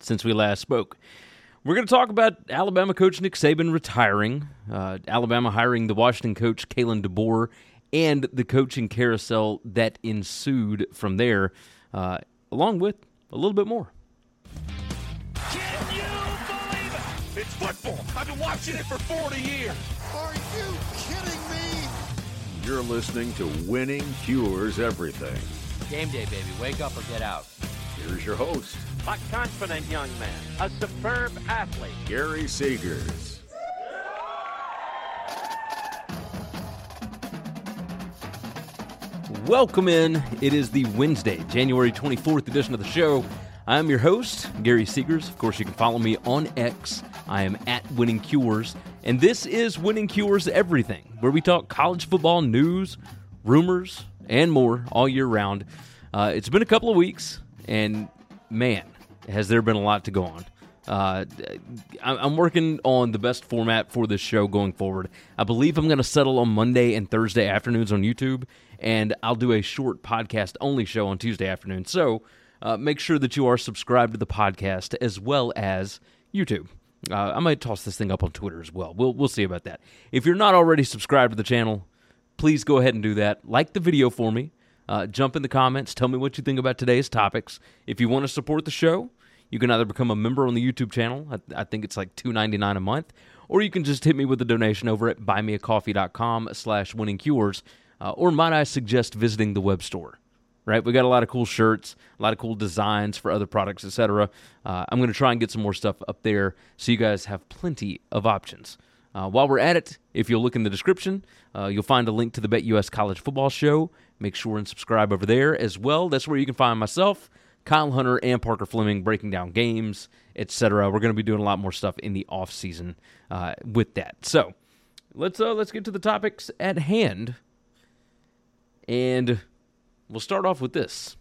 since we last spoke. We're going to talk about Alabama coach Nick Saban retiring, uh, Alabama hiring the Washington coach Kalen DeBoer, and the coaching carousel that ensued from there, uh, along with a little bit more. Can you believe it? It's football. I've been watching it for 40 years. Are you kidding me? You're listening to Winning Cures Everything. Game day, baby. Wake up or get out. Here's your host, a confident young man, a superb athlete, Gary Seegers. Welcome in. It is the Wednesday, January 24th edition of the show. I'm your host, Gary Seegers. Of course, you can follow me on X. I am at Winning Cures. And this is Winning Cures Everything, where we talk college football news, rumors, and more all year round. Uh, it's been a couple of weeks, and man, has there been a lot to go on. Uh, I'm working on the best format for this show going forward. I believe I'm going to settle on Monday and Thursday afternoons on YouTube, and I'll do a short podcast only show on Tuesday afternoon. So uh, make sure that you are subscribed to the podcast as well as YouTube. Uh, I might toss this thing up on Twitter as well. We'll we'll see about that. If you're not already subscribed to the channel, please go ahead and do that. Like the video for me. Uh, jump in the comments. Tell me what you think about today's topics. If you want to support the show, you can either become a member on the YouTube channel. I, I think it's like two ninety nine a month, or you can just hit me with a donation over at buymeacoffee.com slash winning cures. Uh, or might I suggest visiting the web store? Right, we got a lot of cool shirts, a lot of cool designs for other products, etc. Uh, I'm going to try and get some more stuff up there so you guys have plenty of options. Uh, while we're at it, if you'll look in the description, uh, you'll find a link to the BetUS College Football Show. Make sure and subscribe over there as well. That's where you can find myself, Kyle Hunter, and Parker Fleming breaking down games, etc. We're going to be doing a lot more stuff in the off season uh, with that. So let's uh, let's get to the topics at hand, and we'll start off with this.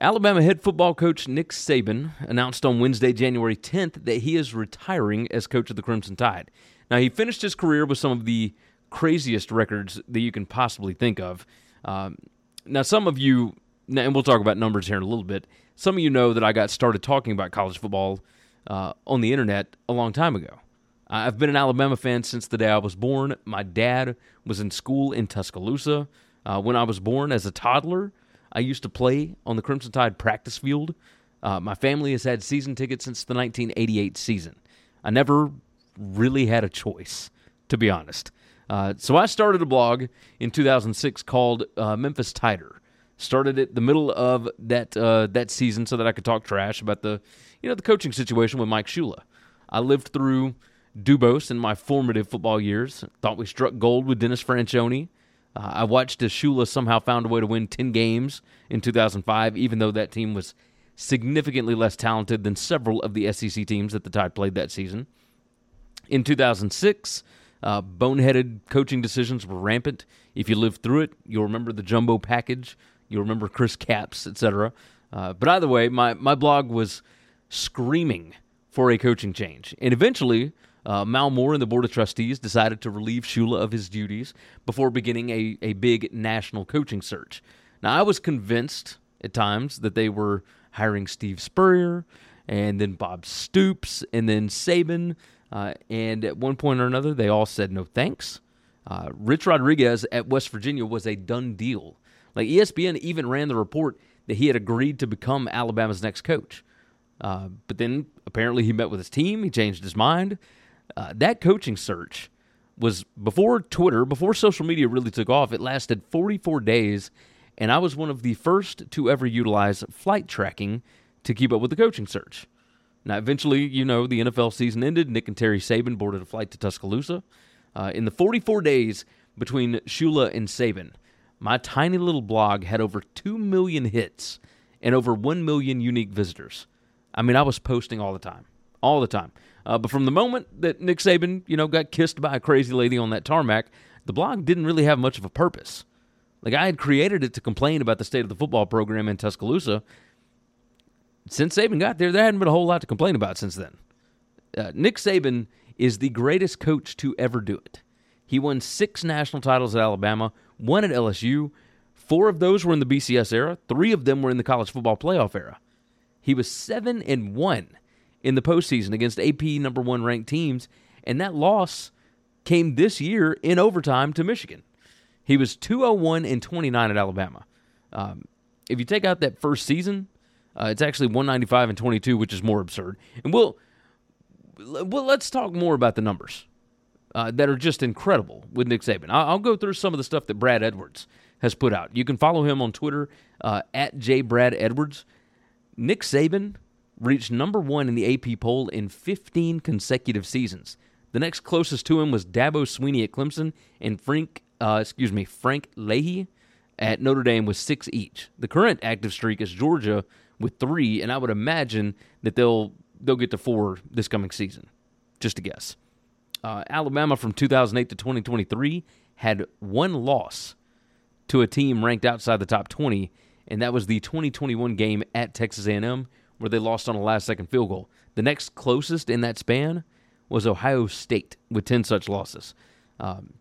Alabama head football coach Nick Saban announced on Wednesday, January 10th, that he is retiring as coach of the Crimson Tide. Now, he finished his career with some of the craziest records that you can possibly think of. Um, now, some of you, and we'll talk about numbers here in a little bit, some of you know that I got started talking about college football uh, on the internet a long time ago. I've been an Alabama fan since the day I was born. My dad was in school in Tuscaloosa uh, when I was born as a toddler. I used to play on the Crimson Tide practice field. Uh, my family has had season tickets since the 1988 season. I never really had a choice, to be honest. Uh, so I started a blog in 2006 called uh, Memphis Tider. Started it the middle of that uh, that season so that I could talk trash about the you know the coaching situation with Mike Shula. I lived through Dubose in my formative football years. Thought we struck gold with Dennis Franchione. Uh, I watched as Shula somehow found a way to win 10 games in 2005, even though that team was significantly less talented than several of the SEC teams that the Tide played that season. In 2006, Uh, boneheaded coaching decisions were rampant. If you lived through it, you'll remember the jumbo package. You'll remember Chris Capps, etc. Uh, but either way, my, my blog was screaming for a coaching change. And eventually, uh, Mal Moore and the Board of Trustees decided to relieve Shula of his duties before beginning a, a big national coaching search. Now, I was convinced at times that they were hiring Steve Spurrier and then Bob Stoops and then Saban. Uh, and at one point or another, they all said no thanks. Uh, Rich Rodriguez at West Virginia was a done deal. Like ESPN even ran the report that he had agreed to become Alabama's next coach. Uh, but then apparently he met with his team, he changed his mind. Uh, that coaching search was before Twitter, before social media really took off. It lasted 44 days, and I was one of the first to ever utilize flight tracking to keep up with the coaching search. Now, eventually, you know, the NFL season ended. Nick and Terry Saban boarded a flight to Tuscaloosa. Uh, in the 44 days between Shula and Saban, my tiny little blog had over 2 million hits and over 1 million unique visitors. I mean, I was posting all the time, all the time. Uh, but from the moment that Nick Saban, you know, got kissed by a crazy lady on that tarmac, the blog didn't really have much of a purpose. Like I had created it to complain about the state of the football program in Tuscaloosa. Since Saban got there, there hadn't been a whole lot to complain about since then. Uh, Nick Saban is the greatest coach to ever do it. He won six national titles at Alabama, one at LSU. Four of those were in the BCS era. Three of them were in the college football playoff era. He was seven and one in the postseason against AP number one ranked teams, and that loss came this year in overtime to Michigan. He was 201 and 29 at Alabama. Um, if you take out that first season, uh, it's actually 195 and 22, which is more absurd. And we'll, well let's talk more about the numbers uh, that are just incredible with Nick Saban. I'll, go through some of the stuff that Brad Edwards has put out. You can follow him on Twitter uh, at jbradedwards. Nick Saban reached number one in the AP poll in 15 consecutive seasons. The next closest to him was Dabo Swinney at Clemson and Frank, uh, excuse me, Frank Leahy at Notre Dame with six each. The current active streak is Georgia with three, and I would imagine that they'll they'll get to four this coming season. Just a guess. Uh, Alabama from 2008 to 2023 had one loss to a team ranked outside the top 20, and that was the 2021 game at Texas A&M where they lost on a last second field goal. The next closest in that span was Ohio State with 10 such losses. Um,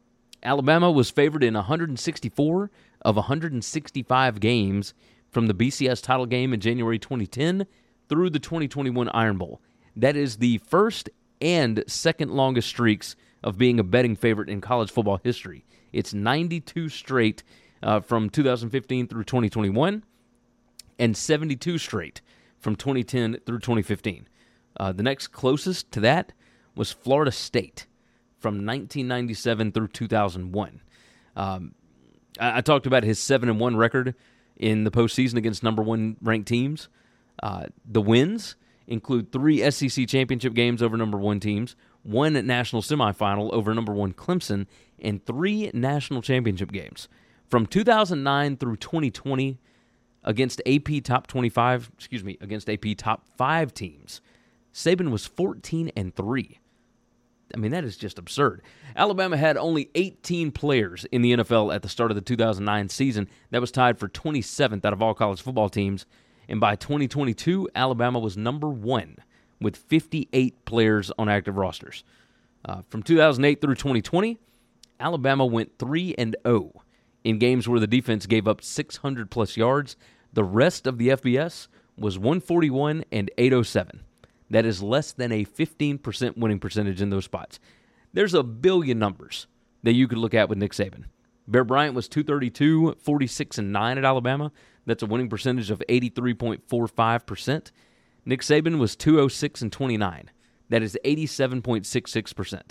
Alabama was favored in 164 of 165 games from the BCS title game in January 2010 through the 2021 Iron Bowl. That is the first and second longest streaks of being a betting favorite in college football history. It's 92 straight uh, from 2015 through 2021 and 72 straight from 2010 through 2015. Uh, the next closest to that was Florida State from 1997 through 2001. Um, I, I, talked about his seven and one record in the postseason against number one ranked teams. Uh, the wins include three SEC championship games over number one teams, one national semifinal over number one Clemson, and three national championship games. From 2009 through 2020, against AP top 25, excuse me, against AP top 5 teams. Saban was 14 and 3. I mean, that is just absurd. Alabama had only 18 players in the NFL at the start of the 2009 season. That was tied for 27th out of all college football teams. And by 2022, Alabama was number one with 58 players on active rosters. Uh, from 2008 through 2020, Alabama went 3 and 0 in games where the defense gave up 600 plus yards the rest of the FBS was 141 and 807. That is less than a 15% winning percentage in those spots. There's a billion numbers that you could look at with Nick Saban. Bear Bryant was 232, 46 and 9 at Alabama. That's a winning percentage of 83.45%. Nick Saban was 206 and 29. That is 87.66%.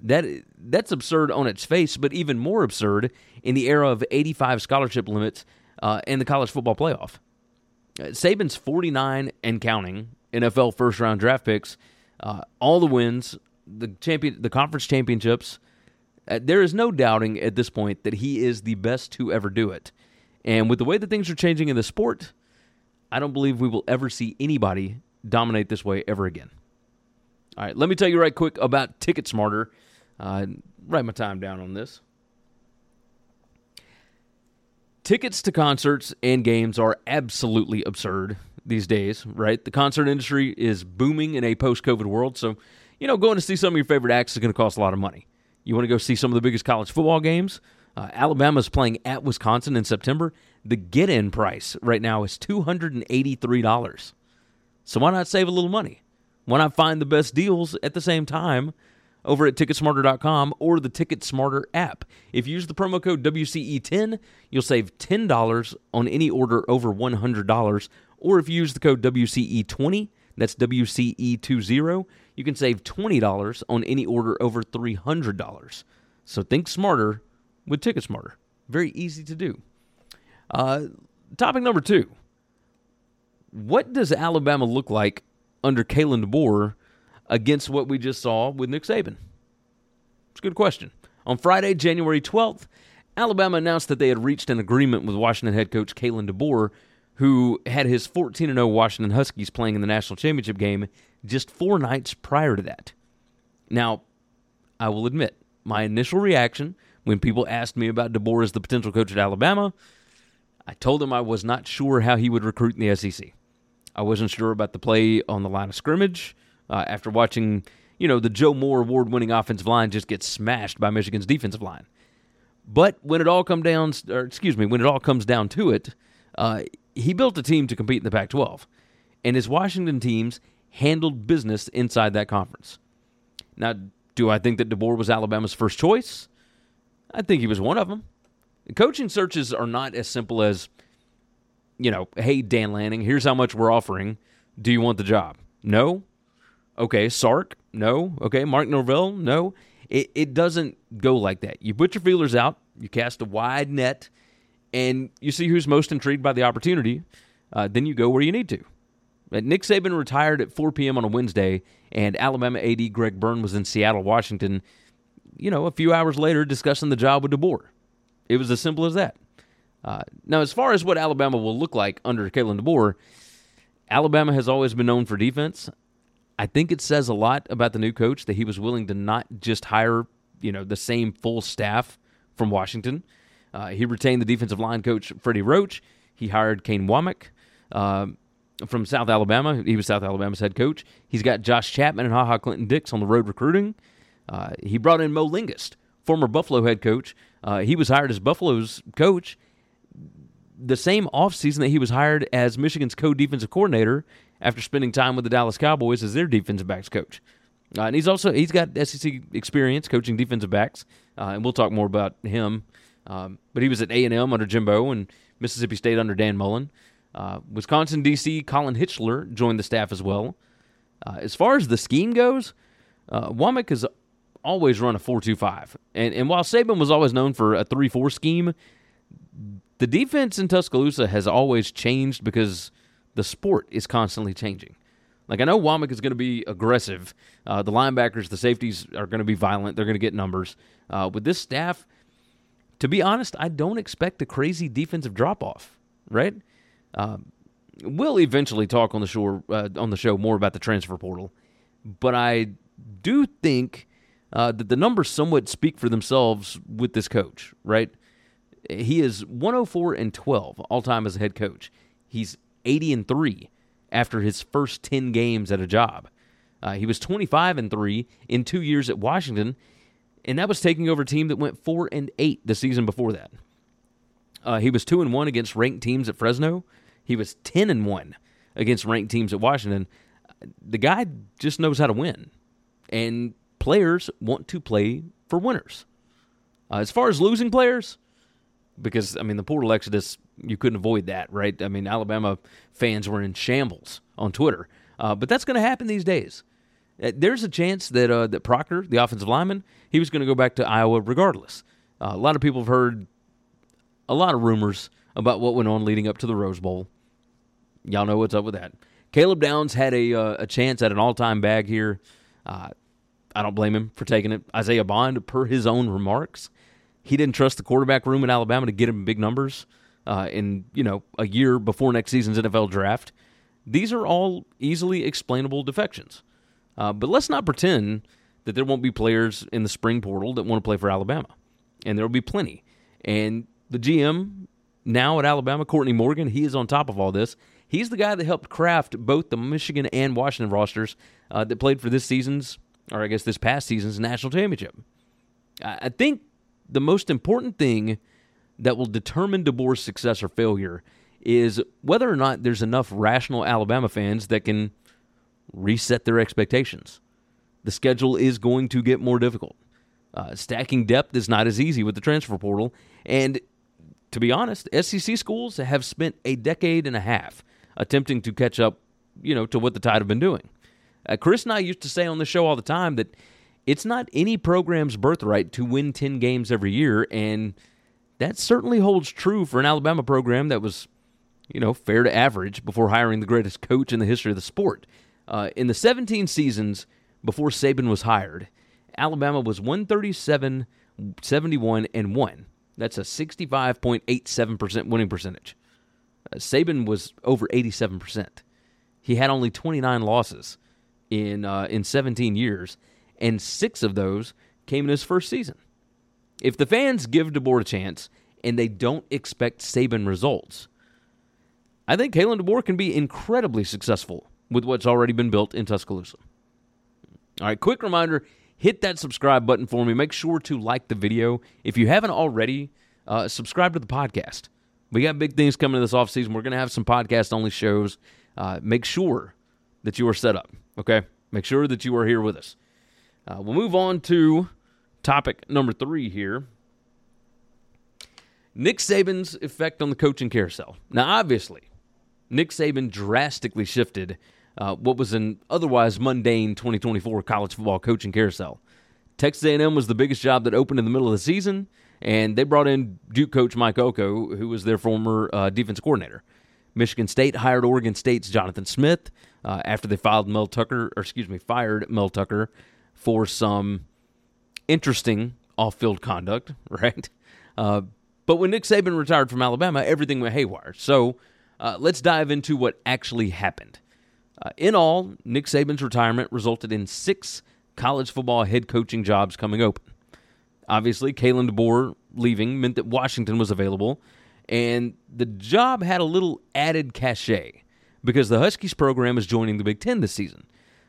That that's absurd on its face, but even more absurd in the era of 85 scholarship limits uh, in the college football playoff. Saban's 49 and counting NFL first round draft picks, uh, all the wins, the champion, the conference championships. Uh, there is no doubting at this point that he is the best to ever do it. And with the way that things are changing in the sport, I don't believe we will ever see anybody dominate this way ever again. All right, let me tell you right quick about Ticket Smarter. Uh, write my time down on this. Tickets to concerts and games are absolutely absurd these days, right? The concert industry is booming in a post COVID world. So, you know, going to see some of your favorite acts is going to cost a lot of money. You want to go see some of the biggest college football games? Uh, Alabama's playing at Wisconsin in September. The get in price right now is $283. So, why not save a little money? Why not find the best deals at the same time over at Ticketsmarter.com or the Ticketsmarter app. If you use the promo code WCE10, you'll save $10 on any order over $100. Or if you use the code WCE20, that's WCE20, you can save $20 on any order over $300. So think smarter with Ticketsmarter. Very easy to do. Uh, topic number two What does Alabama look like under Kalen DeBoer? Against what we just saw with Nick Saban? It's a good question. On Friday, January 12th, Alabama announced that they had reached an agreement with Washington head coach Kalen DeBoer, who had his 14 0 Washington Huskies playing in the national championship game just four nights prior to that. Now, I will admit, my initial reaction when people asked me about DeBoer as the potential coach at Alabama, I told them I was not sure how he would recruit in the SEC. I wasn't sure about the play on the line of scrimmage uh, after watching, you know, the Joe Moore award winning offensive line just get smashed by Michigan's defensive line. But when it all come down, or excuse me, when it all comes down to it, uh, he built a team to compete in the Pac-12, and his Washington teams handled business inside that conference. Now, do I think that DeBoer was Alabama's first choice? I think he was one of them. Coaching searches are not as simple as, you know, hey Dan Lanning, here's how much we're offering. Do you want the job? No, Okay, Sark? No. Okay, Mark Norvell? No. It, it doesn't go like that. You put your feelers out, you cast a wide net, and you see who's most intrigued by the opportunity. Uh, then you go where you need to. Uh, Nick Saban retired at 4 p.m. on a Wednesday, and Alabama AD Greg Byrne was in Seattle, Washington, you know, a few hours later discussing the job with DeBoer. It was as simple as that. Uh, now, as far as what Alabama will look like under Kalen DeBoer, Alabama has always been known for defense. I think it says a lot about the new coach that he was willing to not just hire, you know, the same full staff from Washington. Uh, he retained the defensive line coach Freddie Roach. He hired Kane Wommack uh, from South Alabama. He was South Alabama's head coach. He's got Josh Chapman and Ha Ha Clinton-Dix on the road recruiting. Uh, he brought in Mo Linguist, former Buffalo head coach. Uh, he was hired as Buffalo's coach the same offseason that he was hired as Michigan's co-defensive coordinator after spending time with the Dallas Cowboys as their defensive backs coach. Uh, and he's also he's got SEC experience coaching defensive backs, uh, and we'll talk more about him. Um, but he was at A and M under Jimbo and Mississippi State under Dan Mullen. Uh, Wisconsin DC Colin Hitschler joined the staff as well. Uh, as far as the scheme goes, uh, Wommack has always run a four-two-five, and and while Saban was always known for a three-four scheme, the defense in Tuscaloosa has always changed because the sport is constantly changing. Like I know Wommack is going to be aggressive. Uh, the linebackers, the safeties are going to be violent. They're going to get numbers. Uh, with this staff, to be honest, I don't expect a crazy defensive drop off. Right? Uh, we'll eventually talk on the show uh, on the show more about the transfer portal, but I do think uh, that the numbers somewhat speak for themselves with this coach. Right? He is 104 and 12 all time as a head coach. He's 80 and 3 after his first 10 games at a job. Uh, he was 25 and 3 in 2 years at Washington, and that was taking over a team that went 4 and 8 the season before that. Uh, he was 2 and 1 against ranked teams at Fresno. He was 10 and 1 against ranked teams at Washington. The guy just knows how to win. And players want to play for winners. Uh, as far as losing players, because I mean the portal exodus you couldn't avoid that, right? I mean Alabama fans were in shambles on Twitter, uh, but that's going to happen these days. Uh, there's a chance that uh, that Proctor, the offensive lineman, he was going to go back to Iowa regardless. Uh, a lot of people have heard a lot of rumors about what went on leading up to the Rose Bowl. Y'all know what's up with that. Caleb Downs had a uh, a chance at an all time bag here. I don't blame him for taking it. Isaiah Bond, per his own remarks, he didn't trust the quarterback room in Alabama to get him big numbers uh, in you know a year before next season's NFL draft. These are all easily explainable defections. Uh, but let's not pretend that there won't be players in the spring portal that want to play for Alabama, and there will be plenty. And the GM now at Alabama, Courtney Morgan, he is on top of all this. He's the guy that helped craft both the Michigan and Washington rosters uh, that played for this season's, or I guess this past season's national championship. I think the most important thing that will determine DeBoer's success or failure is whether or not there's enough rational Alabama fans that can reset their expectations. The schedule is going to get more difficult. Uh, stacking depth is not as easy with the transfer portal. And to be honest, SEC schools have spent a decade and a half attempting to catch up, you know, to what the Tide have been doing. Uh, Chris and I used to say on the show all the time that it's not any program's birthright to win 10 games every year, and that certainly holds true for an Alabama program that was, you know, fair to average before hiring the greatest coach in the history of the sport. Uh, in the 17 seasons before Saban was hired, Alabama was 137, 71, and 1. That's a 65.87% winning percentage. Uh, Saban was over 87%. He had only 29 losses in uh, in 17 years, and six of those came in his first season. If the fans give DeBoer a chance and they don't expect Saban results, I think Kalen DeBoer can be incredibly successful with what's already been built in Tuscaloosa. All right, quick reminder hit that subscribe button for me. Make sure to like the video. If you haven't already, uh, subscribe to the podcast. We got big things coming this offseason. We're going to have some podcast only shows. Uh, make sure that you are set up, okay? Make sure that you are here with us. Uh, we'll move on to topic number three here Nick Saban's effect on the coaching carousel. Now, obviously, Nick Saban drastically shifted uh, what was an otherwise mundane 2024 college football coaching carousel. Texas A&M was the biggest job that opened in the middle of the season, and they brought in Duke coach Mike Elko, who was their former uh, defense coordinator. Michigan State hired Oregon State's Jonathan Smith uh, after they filed Mel Tucker, or excuse me, fired Mel Tucker for some interesting off-field conduct, right? Uh, but when Nick Saban retired from Alabama, everything went haywire. So uh, let's dive into what actually happened. Uh, in all, Nick Saban's retirement resulted in six college football head coaching jobs coming open. Obviously, Kalen DeBoer leaving meant that Washington was available, and the job had a little added cachet because the Huskies program is joining the Big Ten this season.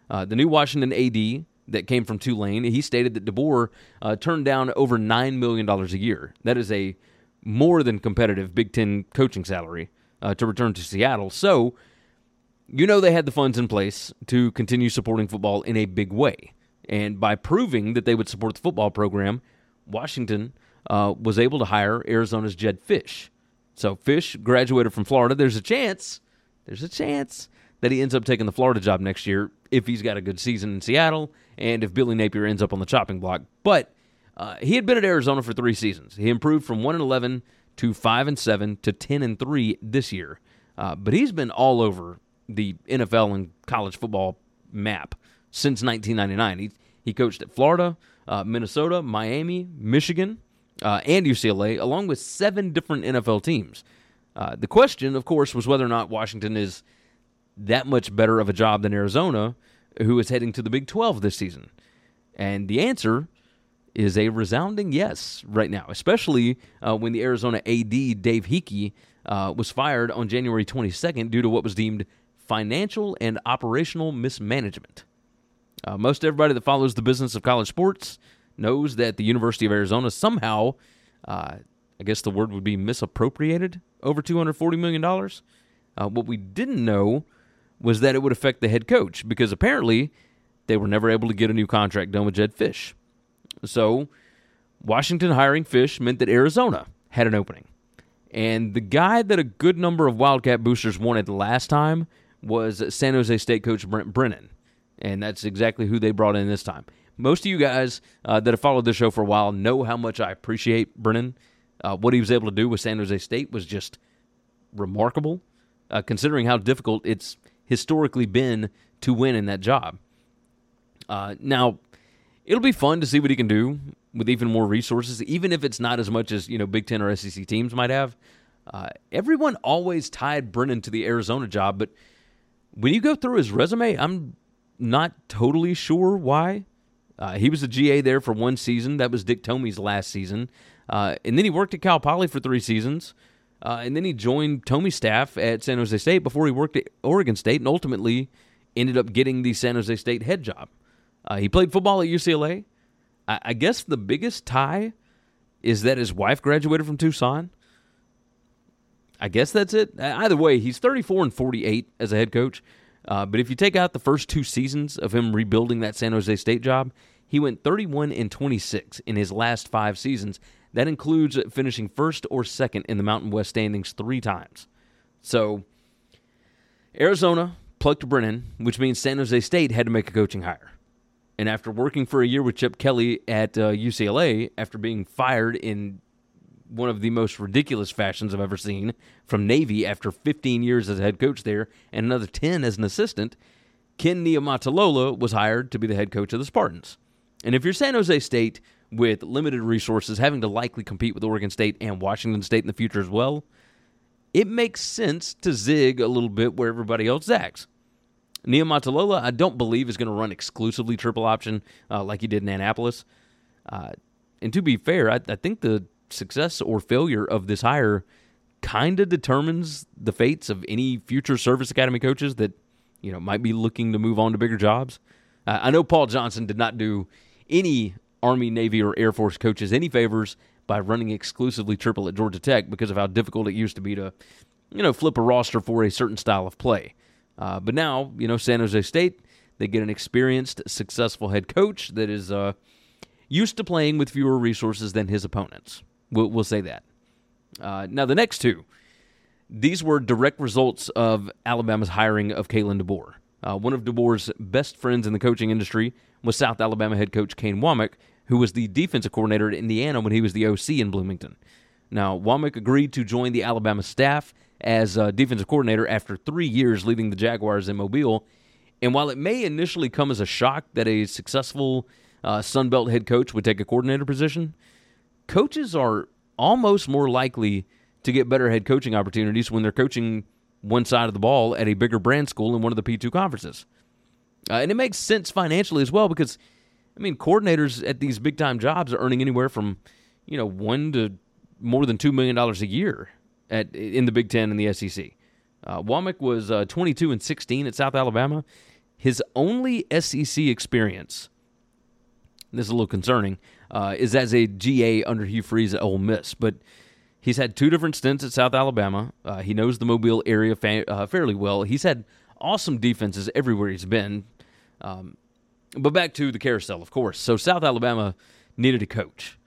Uh, the new Washington AD that came from Tulane, he stated that DeBoer uh, turned down over $9 million a year. That is a more than competitive Big Ten coaching salary uh, to return to Seattle. So, you know they had the funds in place to continue supporting football in a big way. And by proving that they would support the football program, Washington uh, was able to hire Arizona's Jedd Fisch. So Fisch graduated from Florida. There's a chance, there's a chance that he ends up taking the Florida job next year if he's got a good season in Seattle and if Billy Napier ends up on the chopping block. But uh, he had been at Arizona for three seasons. He improved from one and eleven to five and seven to ten and three this year. Uh, but he's been all over the NFL and college football map since 1999. He he coached at Florida, uh, Minnesota, Miami, Michigan, uh, and UCLA, along with seven different NFL teams. Uh, the question, of course, was whether or not Washington is that much better of a job than Arizona, who is heading to the Big 12 this season. And the answer is a resounding yes right now, especially uh, when the Arizona AD, Dave Heeke, uh, was fired on January 22nd due to what was deemed financial and operational mismanagement. Uh, most everybody that follows the business of college sports knows that the University of Arizona somehow, uh, I guess the word would be misappropriated over $240 million. Uh, what we didn't know was that it would affect the head coach because apparently they were never able to get a new contract done with Jedd Fisch. So, Washington hiring Fisch meant that Arizona had an opening. And the guy that a good number of Wildcat boosters wanted last time was San Jose State coach Brent Brennan. And that's exactly who they brought in this time. Most of you guys uh, that have followed this show for a while know how much I appreciate Brennan. Uh, what he was able to do with San Jose State was just remarkable, uh, considering how difficult it's historically been to win in that job. Uh, now, it'll be fun to see what he can do with even more resources, even if it's not as much as you know Big Ten or SEC teams might have. Uh, everyone always tied Brennan to the Arizona job, but when you go through his resume, I'm not totally sure why. Uh, he was a GA there for one season. That was Dick Tomey's last season. Uh, and then he worked at Cal Poly for three seasons. Uh, and then he joined Tomey's staff at San Jose State before he worked at Oregon State and ultimately ended up getting the San Jose State head job. Uh, he played football at UCLA. I, I guess the biggest tie is that his wife graduated from Tucson. I guess that's it. Either way, he's 34 and 48 as a head coach. Uh, but if you take out the first two seasons of him rebuilding that San Jose State job, he went 31 and 26 in his last five seasons. That includes finishing first or second in the Mountain West standings three times. So, Arizona plucked Brennan, which means San Jose State had to make a coaching hire. And after working for a year with Chip Kelly at uh, UCLA, after being fired in one of the most ridiculous fashions I've ever seen from Navy after 15 years as head coach there and another 10 as an assistant, Ken Niumatalolo was hired to be the head coach of the Spartans. And if you're San Jose State with limited resources, having to likely compete with Oregon State and Washington State in the future as well, it makes sense to zig a little bit where everybody else zags. Niumatalolo, I don't believe, is going to run exclusively triple option uh, like he did in Annapolis. Uh, and to be fair, I, I think the success or failure of this hire kind of determines the fates of any future service academy coaches that you know might be looking to move on to bigger jobs. Uh, I know Paul Johnson did not do any Army, Navy, or Air Force coaches any favors by running exclusively triple at Georgia Tech because of how difficult it used to be to, you know, flip a roster for a certain style of play. Uh, but now, you know, San Jose State, they get an experienced, successful head coach that is uh, used to playing with fewer resources than his opponents. We'll, we'll say that. Uh, now, the next two, these were direct results of Alabama's hiring of Kalen DeBoer. Uh, one of DeBoer's best friends in the coaching industry was South Alabama head coach Kane Wommack, who was the defensive coordinator at Indiana when he was the OC in Bloomington. Now, Wommack agreed to join the Alabama staff as a defensive coordinator after three years leading the Jaguars in Mobile. And while it may initially come as a shock that a successful uh, Sun Belt head coach would take a coordinator position, coaches are almost more likely to get better head coaching opportunities when they're coaching one side of the ball at a bigger brand school in one of the P2 conferences. Uh, and it makes sense financially as well because, I mean, coordinators at these big time jobs are earning anywhere from, you know, one to more than $2 million a year at in the Big Ten and the SEC. Uh, Wommack was uh, 22 and 16 at South Alabama. His only SEC experience, this is a little concerning, uh, is as a GA under Hugh Freeze at Ole Miss. But he's had two different stints at South Alabama. Uh, he knows the Mobile area fa- uh, fairly well. He's had awesome defenses everywhere he's been. Um, but back to the carousel, of course. So South Alabama needed a coach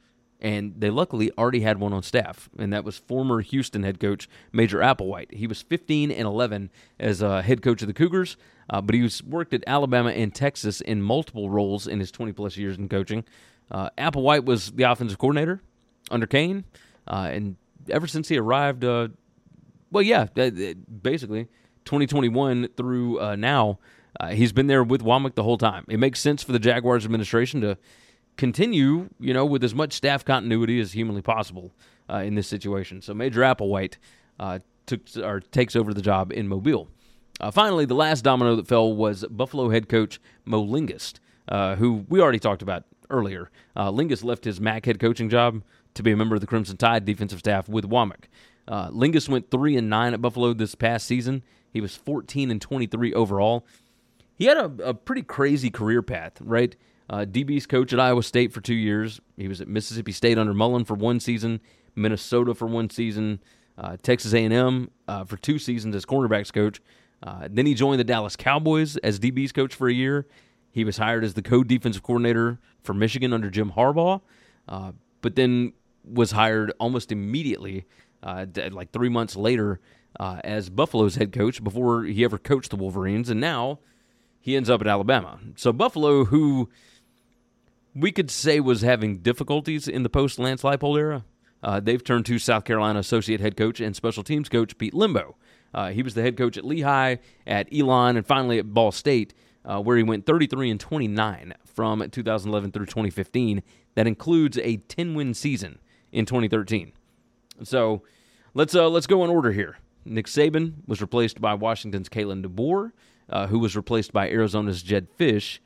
and they luckily already had one on staff, and that was former Houston head coach Major Applewhite. He was 15 and 11 as a head coach of the Cougars, uh, but he was worked at Alabama and Texas in multiple roles in his 20 plus years in coaching. Uh, Applewhite was the offensive coordinator under Kane, uh, and ever since he arrived, uh, well, yeah, basically 2021 through uh, now, uh, he's been there with Wommack the whole time. It makes sense for the Jaguars administration to continue, you know, with as much staff continuity as humanly possible uh, in this situation. So Major Applewhite uh, took or takes over the job in Mobile. Uh, finally, the last domino that fell was Buffalo head coach Mo Linguist, uh, who we already talked about earlier. Uh, Linguist left his MAC head coaching job to be a member of the Crimson Tide defensive staff with Wommack. Uh, Linguist went three and nine at Buffalo this past season. He was 14 and 23 overall. He had a, a pretty crazy career path, right? Uh, DB's coach at Iowa State for two years. He was at Mississippi State under Mullen for one season, Minnesota for one season, uh, Texas A&M uh, for two seasons as cornerbacks coach. Uh, then he joined the Dallas Cowboys as DB's coach for a year. He was hired as the co-defensive coordinator for Michigan under Jim Harbaugh, uh, but then was hired almost immediately, uh, like three months later, as Buffalo's head coach before he ever coached the Wolverines, and now he ends up at Alabama. So Buffalo, who we could say was having difficulties in the post Lance Leipold era. Uh, they've turned to South Carolina associate head coach and special teams coach Pete Lembo. Uh, he was the head coach at Lehigh, at Elon, and finally at Ball State, uh, where he went 33 and 29 from 2011 through 2015. That includes a 10 win season in 2013. So let's uh, let's go in order here. Nick Saban was replaced by Washington's Kalen DeBoer, uh, who was replaced by Arizona's Jedd Fisch,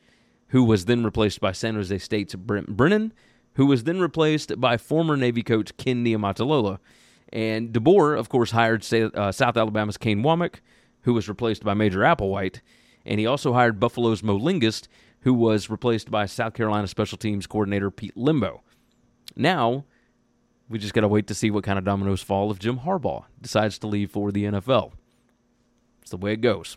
who was then replaced by San Jose State's Brent Brennan, who was then replaced by former Navy coach Ken Niumatalolo. And DeBoer, of course, hired uh, South Alabama's Kane Wommack, who was replaced by Major Applewhite. And he also hired Buffalo's Mo Linguist, who was replaced by South Carolina special teams coordinator Pete Lembo. Now, we just got to wait to see what kind of dominoes fall if Jim Harbaugh decides to leave for the NFL. It's the way it goes.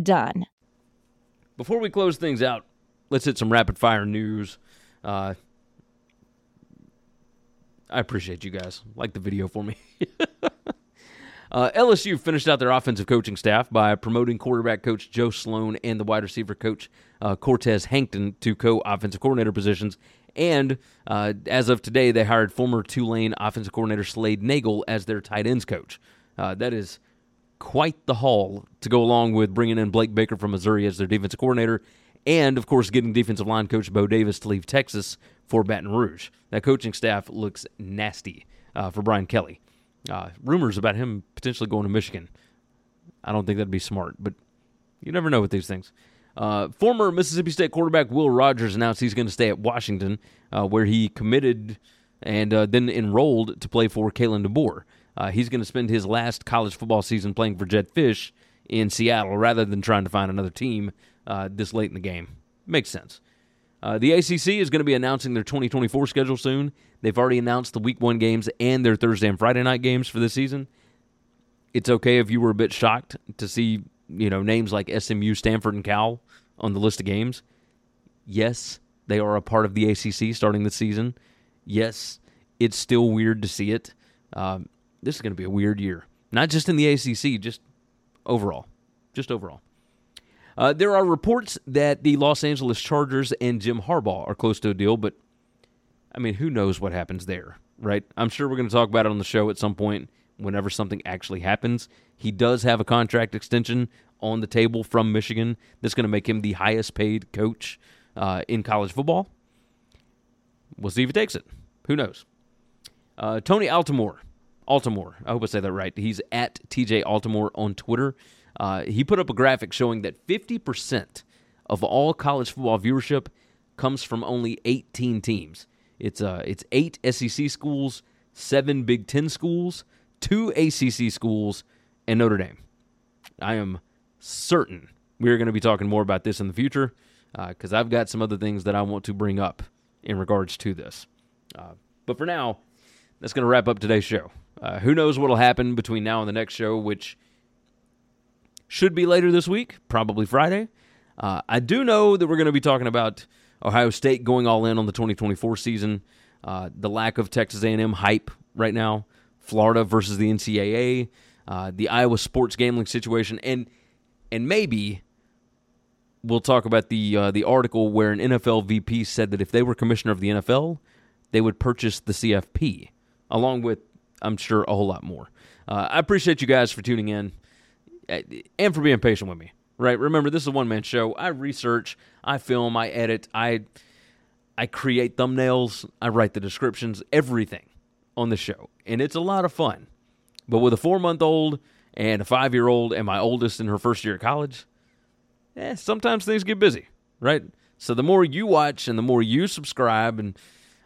done. Before we close things out, let's hit some rapid fire news. Uh, I appreciate you guys. Like the video for me. uh, LSU finished out their offensive coaching staff by promoting quarterback coach Joe Sloan and the wide receiver coach uh, Cortez Hankton to co offensive coordinator positions. And uh, as of today, they hired former Tulane offensive coordinator Slade Nagle as their tight ends coach. Uh, that is quite the haul to go along with bringing in Blake Baker from Missouri as their defensive coordinator, and of course getting defensive line coach Bo Davis to leave Texas for Baton Rouge. That coaching staff looks nasty uh, for Brian Kelly. Uh, rumors about him potentially going to Michigan. I don't think that'd be smart, but you never know with these things. Uh, former Mississippi State quarterback Will Rogers announced he's going to stay at Washington, uh, where he committed and uh, then enrolled to play for Kalen DeBoer. Uh, he's going to spend his last college football season playing for Jedd Fisch in Seattle rather than trying to find another team uh, this late in the game. Makes sense. Uh, the ACC is going to be announcing their 2024 schedule soon. They've already announced the Week One games and their Thursday and Friday night games for the season. It's okay if you were a bit shocked to see you know names like SMU, Stanford, and Cal on the list of games. Yes, they are a part of the ACC starting the season. Yes, it's still weird to see it. Um, this is going to be a weird year. Not just in the ACC, just overall. Just overall. Uh, there are reports that the Los Angeles Chargers and Jim Harbaugh are close to a deal, but I mean, who knows what happens there, right? I'm sure we're going to talk about it on the show at some point whenever something actually happens. He does have a contract extension on the table from Michigan that's going to make him the highest paid coach uh, in college football. We'll see if he takes it. Who knows? Uh, Tony Altimore Altimore. I hope I say that right. He's at TJ Altimore on Twitter. Uh, he put up a graphic showing that 50% of all college football viewership comes from only 18 teams. It's uh, it's eight SEC schools, seven Big Ten schools, two ACC schools, and Notre Dame. I am certain we're going to be talking more about this in the future because uh, I've got some other things that I want to bring up in regards to this. Uh, but for now, that's going to wrap up today's show. Uh, who knows what will happen between now and the next show, which should be later this week, probably Friday. Uh, I do know that we're going to be talking about Ohio State going all in on the 2024 season, uh, the lack of Texas A&M hype right now, Florida versus the NCAA, uh, the Iowa sports gambling situation, and and maybe we'll talk about the uh, the article where an NFL VP said that if they were commissioner of the NFL, they would purchase the CFP along with I'm sure a whole lot more. Uh, I appreciate you guys for tuning in uh, and for being patient with me. Right? Remember, this is a one man show. I research, I film, I edit, I I create thumbnails, I write the descriptions, everything on the show, and it's a lot of fun. But with a four month old and a five year old and my oldest in her first year of college, eh, sometimes things get busy, right? So the more you watch and the more you subscribe and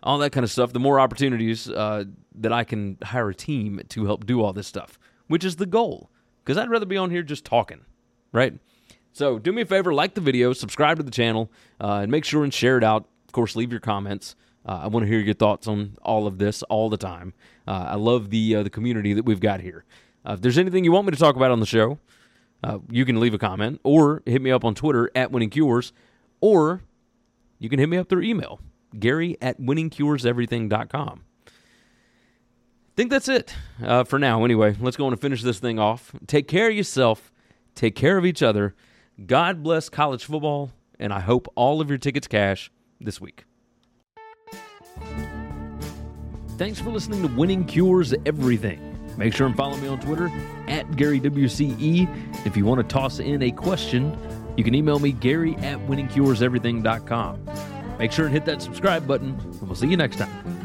all that kind of stuff, the more opportunities uh, that I can hire a team to help do all this stuff, which is the goal. Because I'd rather be on here just talking, right? So do me a favor, like the video, subscribe to the channel, uh, and make sure and share it out. Of course, leave your comments. Uh, I want to hear your thoughts on all of this all the time. Uh, I love the uh, the community that we've got here. Uh, if there's anything you want me to talk about on the show, you can leave a comment or hit me up on Twitter at Winning Cures, or you can hit me up through email Gary at winningcureseverything.com. I think that's it uh, for now. Anyway, let's go on and finish this thing off. Take care of yourself, take care of each other. God bless college football, and I hope all of your tickets cash this week. Thanks for listening to Winning Cures Everything. Make sure and follow me on Twitter at GaryWCE. If you want to toss in a question, you can email me, Gary at winningcureseverything.com. Make sure and hit that subscribe button, and we'll see you next time.